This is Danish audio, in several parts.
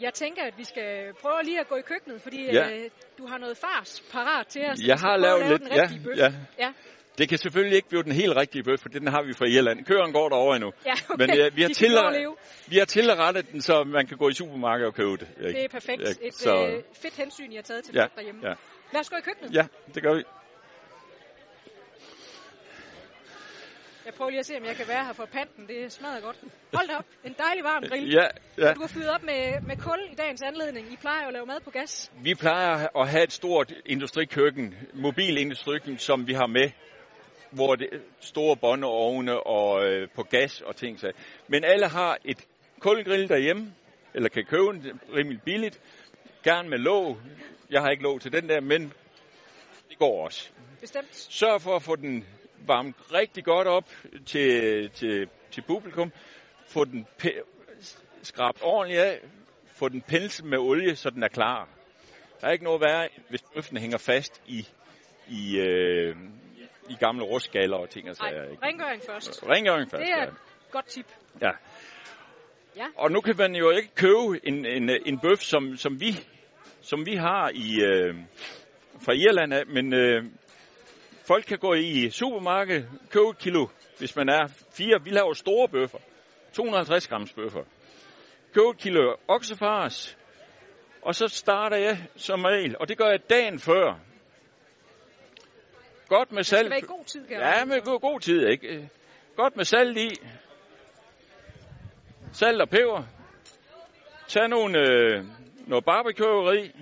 Jeg tænker, at vi skal prøve lige at gå i køkkenet, fordi Ja. øh, du har noget fars parat til os. Jeg har lavet lave lidt, Den ja, bøf. ja. ja. Det kan selvfølgelig ikke blive den helt rigtige bøf, for den har vi fra Irland. Køren går derover endnu. Ja, okay. Men øh, vi, har De vi har tilrettet den, så man kan gå i supermarkedet og købe det. ikke? Det er perfekt. Et Så- øh, fedt hensyn, I har taget til Ja, derhjemme. ja. Lad os gå i køkkenet. Ja, det gør vi. Jeg prøver lige at se, om jeg kan være her for panten. Det smadrer godt. Hold op. En dejlig varm grill. Ja, ja. Du har fyret op med, med kul i dagens anledning. I plejer jo at lave mad på gas. Vi plejer at have et stort industrikøkken, mobil industrikøkken, som vi har med, hvor det store båndeovne og øh, på gas og ting. Så. Men alle har et kulgrill derhjemme, eller kan købe den rimelig billigt, gerne med låg. Jeg har ikke låg til den der, men det går også. Bestemt. Sørg for at få den varmet rigtig godt op til, til, til publikum. Få den skrabt ordentligt af. Få den penslet med olie, så den er klar. Der er ikke noget værre, hvis bøffen hænger fast i, i, øh, i gamle rustgaller og ting og Nej, sager. ikke? rengøring først. Rengøring først, Det er ja. et godt tip. ja. Ja. Og nu kan man jo ikke købe en, en, en bøf, som, som, vi, som vi har i, øh, fra Irland af, men øh, folk kan gå i supermarkedet, købe et kilo, hvis man er fire. Vi laver store bøffer, 250 grams bøffer. Køb et kilo oksefars, og så starter jeg som regel, og det gør jeg dagen før. Godt med Det skal salt. være i god tid, kan Ja, med god, god tid, ikke? Godt med salt i. Salt og peber. Tag nogle, øh, noget barbecue i.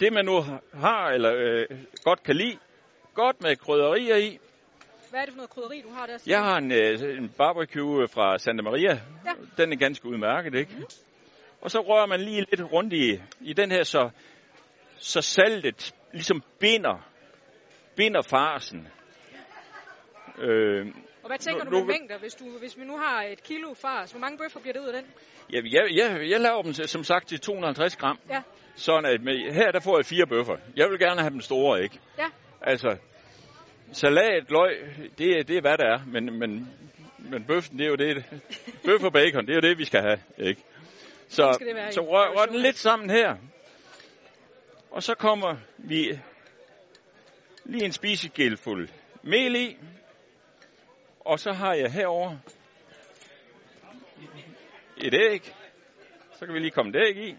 Det man nu har, eller øh, godt kan lide. Godt med krydderier i. Hvad er det for noget krydderi, du har der? Jeg har en, øh, en barbecue fra Santa Maria. Ja. Den er ganske udmærket, ikke? Og så rører man lige lidt rundt i, i den her, så, så saltet ligesom binder, binder farsen. Øh, Og hvad tænker nu- du med nu- mængder, hvis, du, hvis vi nu har et kilo fars? Hvor mange bøffer bliver det ud af den? Ja, jeg, jeg, jeg laver dem som sagt til 250 gram. Ja. Sådan at med, her der får jeg fire bøffer. Jeg vil gerne have dem store, ikke? Ja. Altså, salat, løg, det, er- det er hvad det er. Men, men, men bøffen, det er jo det. Bøf og bacon, det er jo det, vi skal have, ikke? Så, det så rør, rør den lidt sammen her. Og så kommer vi lige en spisegæld mel i. Og så har jeg herover et æg. Så kan vi lige komme et æg i.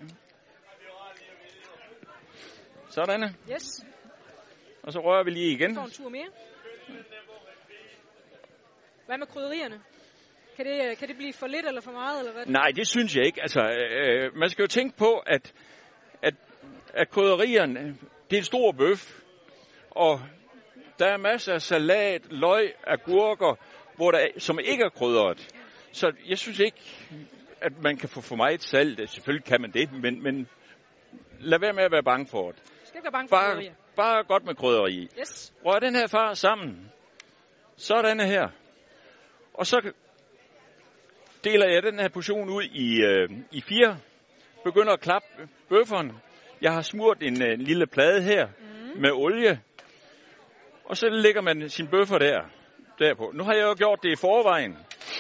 Sådan. Yes, Og så rører vi lige igen. får en tur mere. Hvad med krydderierne? Kan det, øh, kan det blive for lidt eller for meget, eller hvad? Nej, det synes jeg ikke. Altså, øh, man skal jo tænke på, at, at, at krydderierne, det er en stor bøf. Og der er masser af salat, løg, agurker, hvor der, er- som ikke er krydret. Så jeg synes ikke, at man kan få for meget salt. Selvfølgelig kan man det, men, men lad være med at være bange for det. Skal ikke være bange for Bare, krydderier. Bare godt med krydderi i. Yes, Rør den her far sammen. Sådan her. Og så deler jeg den her portion ud i, øh, i fire. Begynder at klappe bøfferen. Jeg har smurt en, øh, en lille plade her mm. med olie. Og så lægger man sin bøffer der, derpå. Nu har jeg jo gjort det i forvejen.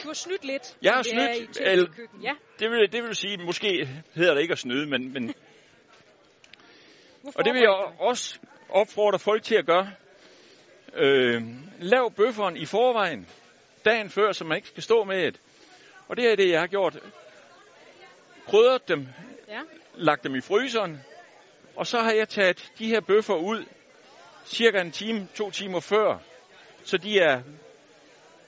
du har snydt lidt. Jeg har er snydt, eller- køkken. Ja, Det vil, det vil sige, måske hedder det ikke at snyde, men, men Og det vil jeg også opfordre folk til at gøre. Øh, lav bøfferen i forvejen, dagen før, så man ikke skal stå med et. Og det er det, jeg har gjort. Krydret dem, Ja, lagt dem i fryseren, og så har jeg taget de her bøffer ud cirka en time, to timer før, så de er,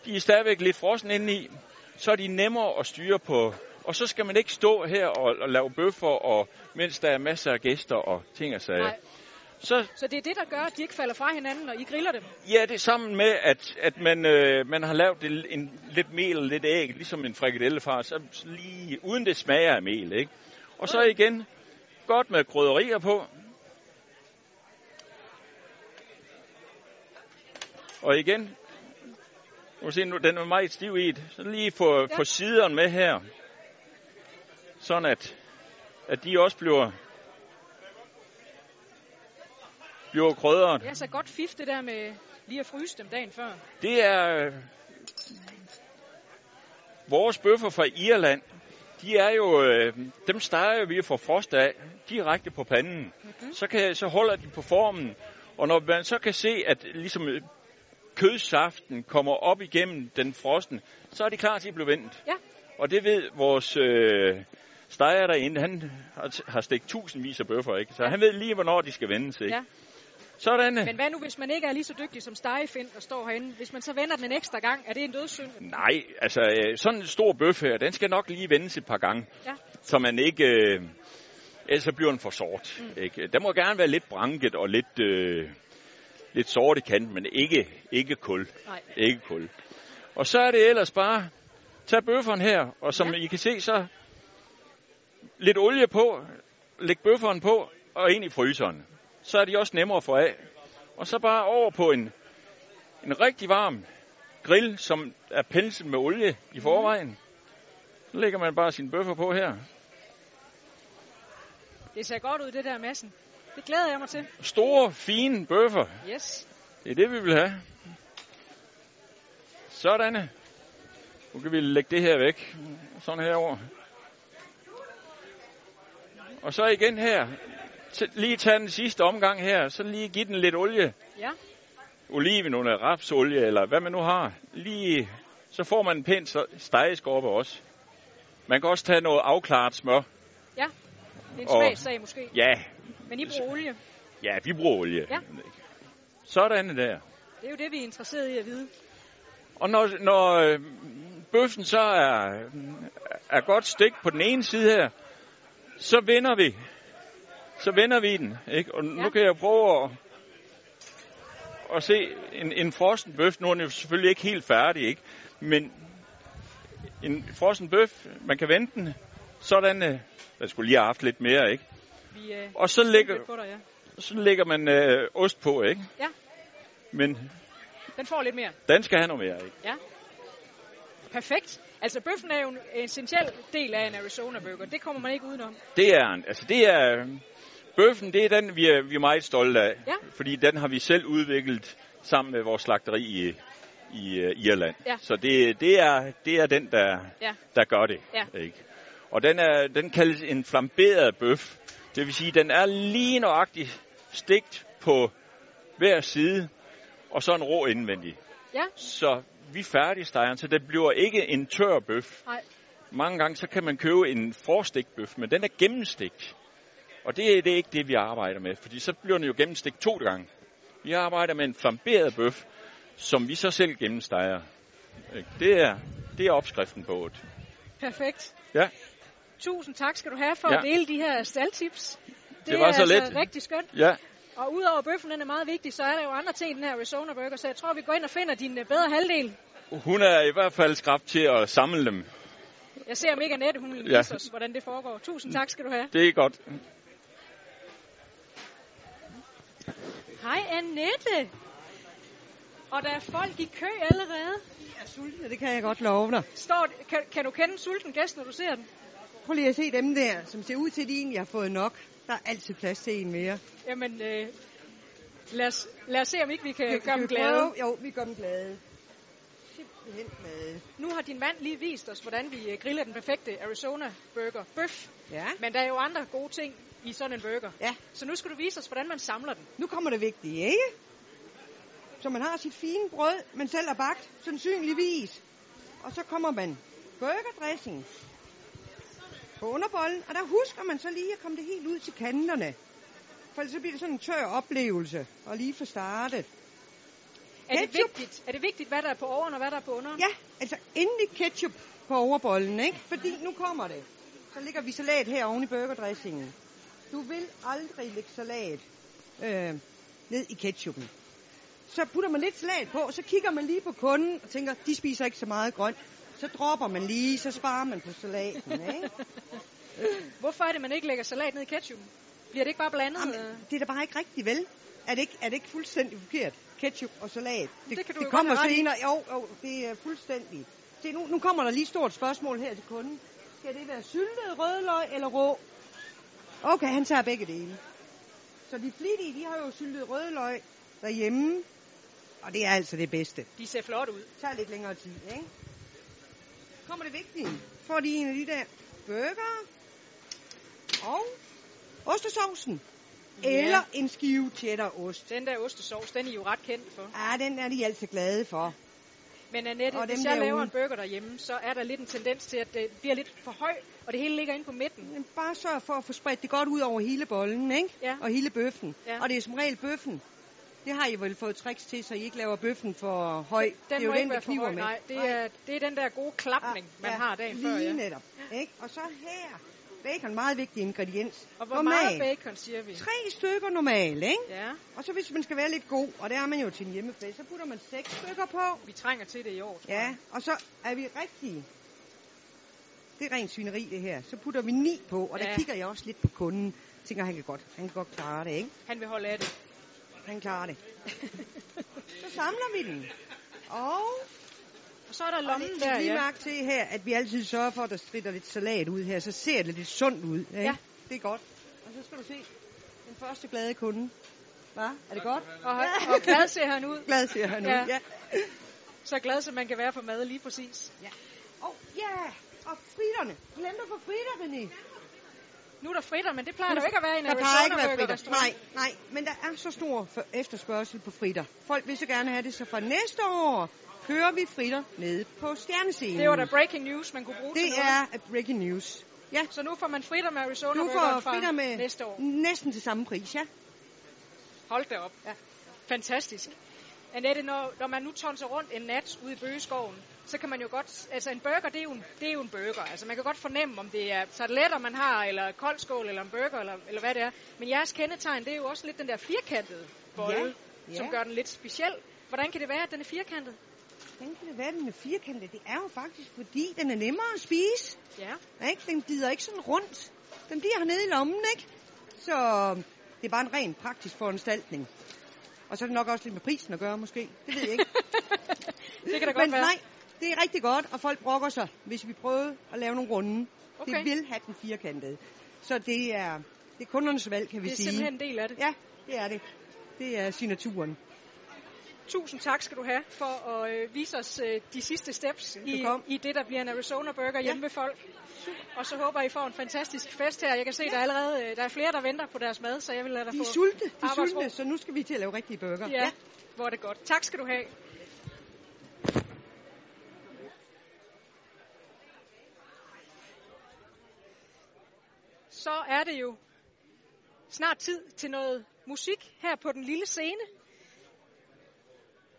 de er stadigvæk lidt frossen indeni, så er de nemmere at styre på. Og så skal man ikke stå her og, og lave bøffer, og, mens der er masser af gæster og ting og sager. nej. Så Så det er det, der gør, at de ikke falder fra hinanden, når I griller dem. Ja, det er sammen med, at, at man, øh, man har lavet det, en, lidt mel og lidt æg, ligesom en frikadellefar, så så lige uden det smager af mel, ikke? Og så igen, godt med krydderier på. Og igen, nu se nu, den er meget stiv i det, så lige få, Ja. få sideren med her, sådan at, at de også bliver, bliver krydret. Det er så godt fif, det der med lige at fryse dem dagen før. Det er øh, vores bøffer fra Irland. de er jo, øh, dem steger vi fra frost af direkte på panden. Mm-hmm. Så, kan, så holder de på formen, og når man så kan se, at ligesom øh, kødsaften kommer op igennem den frosten, så er de klar til at blive vendt. Ja. Og det ved vores øh, steger derinde, han har, har stegt tusindvis af bøffer, ikke? Så ja. han ved lige, hvornår de skal vendes, ikke? Ja. Sådan. Men hvad nu, hvis man ikke er lige så dygtig som stegefind og står herinde? Hvis man så vender den en ekstra gang, er det en dødssynd? Nej, altså øh, sådan en stor bøf her, den skal nok lige vendes et par gange. Ja. Så man ikke... Øh, ellers så bliver den for sort. Mm. Ikke? Den må gerne være lidt branket og lidt, øh, lidt sort i kanten, men ikke, ikke kul. Nej. Ikke kul. Og så er det ellers bare, tag bøfferen her, og som ja. I kan se, så lidt olie på, læg bøfferen på, og ind i fryseren. Så er de også nemmere at få af. Og så bare over på en, en rigtig varm grill, som er penset med olie i forvejen. Så lægger man bare sine bøffer på her. Det ser godt ud, det der massen. Det glæder jeg mig til. Store, fine bøffer. Yes. Det er det, vi vil have. Sådan. Nu kan vi lægge det her væk. Sådan herover. Og så igen her. Lige tage den sidste omgang her. Så lige give den lidt olie. Ja. Oliven under rapsolie, eller hvad man nu har. Lige, så får man en pæn stegeskorpe også. Man kan også tage noget afklaret smør. Ja, det er en smagssag måske. Ja. Men I bruger olie. Ja, vi bruger olie. Ja. Sådan der. Det er jo det, vi er interesseret i at vide. Og når, når øh, bøffen så er, er godt stegt på den ene side her, så vender vi. Så vender vi den. Ikke? Og nu Ja. kan jeg prøve at, at se en, en frossen bøf. Nu er den jo selvfølgelig ikke helt færdig, ikke? men en frossen bøf, man kan vente den. Sådan, øh, jeg skulle lige have haft lidt mere, ikke? Vi, øh, Og så lægger, dig, ja. så lægger man øh, ost på, ikke? Ja. Men Den får lidt mere. den skal have noget mere, ikke? Ja. Perfekt. Altså, bøffen er jo en essentiel del af en Arizona burger. Det kommer man ikke udenom. Det er, en- altså det er, bøffen, det er den, vi er, vi er meget stolte af. Ja. Fordi den har vi selv udviklet sammen med vores slagteri i, i uh, Irland. Ja. Så det, det, er, det er den, der, Ja. der gør det. Ja. Ikke? Og den, er, den kaldes en flamberet bøf. Det vil sige, den er lige nøjagtigt stegt på hver side, og så en rå indvendig. Ja. Så vi færdigsteger så det bliver ikke en tør bøf. Nej. Mange gange så kan man købe en forstegt bøf, men den er gennemstegt. Og det, det er ikke det, vi arbejder med, fordi så bliver den jo gennemstegt to gange. Vi arbejder med en flamberet bøf, som vi så selv gennemsteger. Det er, det er opskriften på det. Perfekt. Ja, Tusind tak skal du have for Ja. at dele de her staldtips. Det, Det var er så altså let. rigtig skønt. ja. Og udover bøffen, den er meget vigtig, så er der jo andre ting i den her Arizona burger, så jeg tror, vi går ind og finder din øh, bedre halvdel. Hun er i hvert fald skrabt til at samle dem. Jeg ser ikke Annette, hun vil Ja. vise os, hvordan det foregår. Tusind tak skal du have. Det er godt. Hej Annette. Og der er folk i kø allerede. Jeg er sulten, og det kan jeg godt love dig. Står, kan, kan du kende en sulten gæst, når du ser den? Prøv lige at se dem der, som ser ud til, de egentlig har fået nok. Der er altid plads til en mere. Jamen, øh, lad, os, lad os se, om ikke vi kan Skal- gøre dem glade. prøve? Jo, vi gør dem glade. Simpelthen glade. Nu har din mand lige vist os, hvordan vi øh, griller den perfekte Arizona burger. Bøf. Ja. Men der er jo andre gode ting i sådan en burger. Ja, Så nu skal du vise os, hvordan man samler den. nu kommer det vigtige, ikke? Så man har sit fine brød, man selv har bagt, sandsynligvis. Og så kommer man burgerdressing på underbollen, og der husker man så lige at komme det helt ud til kanterne. For så bliver det sådan en tør oplevelse, og lige få startet. Er det, vigtigt, er det vigtigt, hvad der er på overen og hvad der er på underen? Ja, altså endelig ketchup på overbollen, ikke? Fordi nu kommer det. Så ligger vi salat her oven i burgerdressingen. Du vil aldrig lægge salat øh, ned i ketchupen. Så putter man lidt salat på, så kigger man lige på kunden og tænker, de spiser ikke så meget grønt. Så dropper man lige, så sparer man på salaten, ikke? Hvorfor er det, man ikke lægger salat ned i ketchup? Bliver det ikke bare blandet? Jamen, det er da bare ikke rigtigt, vel? Er det ikke, er det ikke fuldstændig forkert? Ketchup og salat. Det kan du det kommer senere. Jo, jo, det er fuldstændig. Se, nu, nu kommer der lige et stort spørgsmål her til kunden. Skal det være syltet rødløg eller rå? Okay, han tager begge dele. Så de flittige, de har jo syltet rødløg derhjemme. Og det er altså det bedste. De ser flot ud. Det tager lidt længere tid, ikke? Kommer det vigtige? Får de en af de der? burger. Og ostesausen. Eller en skive cheddarost. Den der ostesovs, den er I jo ret kendt for. Ja, den er de altid glade for. Men Annette, Og hvis jeg derude. laver en burger derhjemme, så er der lidt en tendens til, at det bliver lidt for høj, og det hele ligger inde på midten. Men bare sørg for at få spredt det godt ud over hele bollen, ikke? Ja. Og hele bøffen. Ja. Og det er som regel bøffen. Det har I vel fået tricks til, så I ikke laver bøffen for høj. Den det er jo den, der kniver høj. med. Nej, det er, det er den der gode klapning, man har dagen lige før. Ja. netop. Ikke? Og så her, bacon, meget vigtig ingrediens. Og hvor Normal. meget bacon siger vi? Tre stykker normalt, ikke? Ja, Og så hvis man skal være lidt god, og det er man jo til en hjemmefest, så putter man seks stykker på. vi trænger til det i år. tror Ja, og så er vi rigtige. Det er rent svineri, det her. Så putter vi ni på, og der Ja. kigger jeg også lidt på kunden. Tænker, han kan godt, han kan godt klare det, ikke? Han vil holde af det. Han klarer det. så samler vi den. Og, Og så er der og lommen lige, der, lige ja. mærke til her, at vi altid sørger for, at der strider lidt salat ud her. Så ser det lidt sundt ud. Ikke? Ja. Det er godt. Og så skal du se den første glade kunde. Hvad? Er det godt? Og, og glad ser han ud. Glad ser han Ja. ud. Ja. Så glad, som man kan være for mad, lige præcis. Og ja, og fritterne. Glem dig for fritter, René. Nu er der fritter, men det plejer der jo ikke at være i en Der ikke være fritter. Nej, nej, men der er så stor efterspørgsel på fritter. Folk vil så gerne have det, så fra næste år kører vi fritter nede på stjernescenen. Det var da breaking news, man kunne bruge til Det noget. er breaking news. Ja, Så nu får man fritter med Arizona du Burgeren får fritter med næste år. næsten til samme pris, ja. Hold da op. Ja. Fantastisk. Annette, når, når man nu tonser rundt en nat ude i bøgeskoven, så kan man jo godt, altså en burger, det er jo en, det er jo en burger. Altså man kan godt fornemme, om det er tarteletter, man har, eller koldskål, eller en burger, eller, eller hvad det er. Men jeres kendetegn, det er jo også lidt den der firkantede bolle, Ja, ja. som gør den lidt speciel. Hvordan kan det være, at den er firkantet? Hvordan kan det være, den er firkantet? Det er jo faktisk, fordi den er nemmere at spise. Ja. Ikke? Den glider ikke sådan rundt. Den bliver hernede i lommen, ikke? Så det er bare en ren praktisk foranstaltning. Og så er det nok også lidt med prisen at gøre, måske. Det ved jeg ikke. Det kan da godt Men være. nej, det er rigtig godt, og folk brokker sig, hvis vi prøver at lave nogle runde. Okay. Det vil have den firkantede. Så det er, det er kundernes valg, kan vi Det er sige. simpelthen en del af det. Ja, det er det. Det er signaturen. Tusind tak skal du have for at øh, vise os øh, de sidste steps i, i det, der bliver en Arizona Burger hjemme ved folk. Og så håber I får en fantastisk fest her. Jeg kan se, der er allerede øh, der er flere, der venter på deres mad, så jeg vil lade dig De er få sulte, de er sulte, så nu skal vi til at lave rigtige burger. Ja, hvor er det godt. Tak skal du have. Så er det jo snart tid til noget musik her på den lille scene.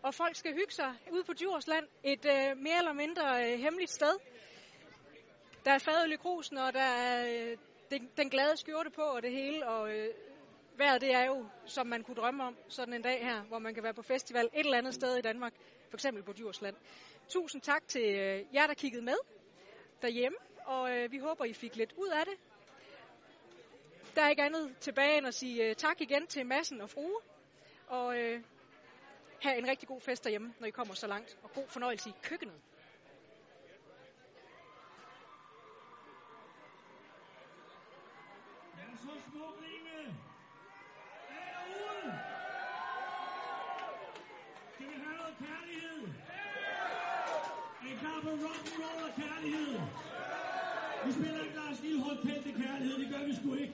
Og folk skal hygge sig ude på Djursland, et øh, mere eller mindre øh, hemmeligt sted. Der er fadøl i krusen, og der er øh, den, den glade skjorte på og det hele, og øh, vejret det er jo, som man kunne drømme om, sådan en dag her, hvor man kan være på festival et eller andet sted i Danmark, for eksempel på Djursland. Tusind tak til øh, jer, der kiggede med derhjemme, og øh, vi håber, I fik lidt ud af det. Der er ikke andet tilbage end at sige øh, tak igen til Massen og Frue, og øh, have en rigtig god fest derhjemme, når I kommer så langt, og god fornøjelse i køkkenet. Er så smuk, Line? Er I derude? Skal vi have noget kærlighed? Er I klar på rock'n'roll og kærlighed? Vi spiller ikke Lars Lillehold kendte kærlighed, det gør vi sgu ikke.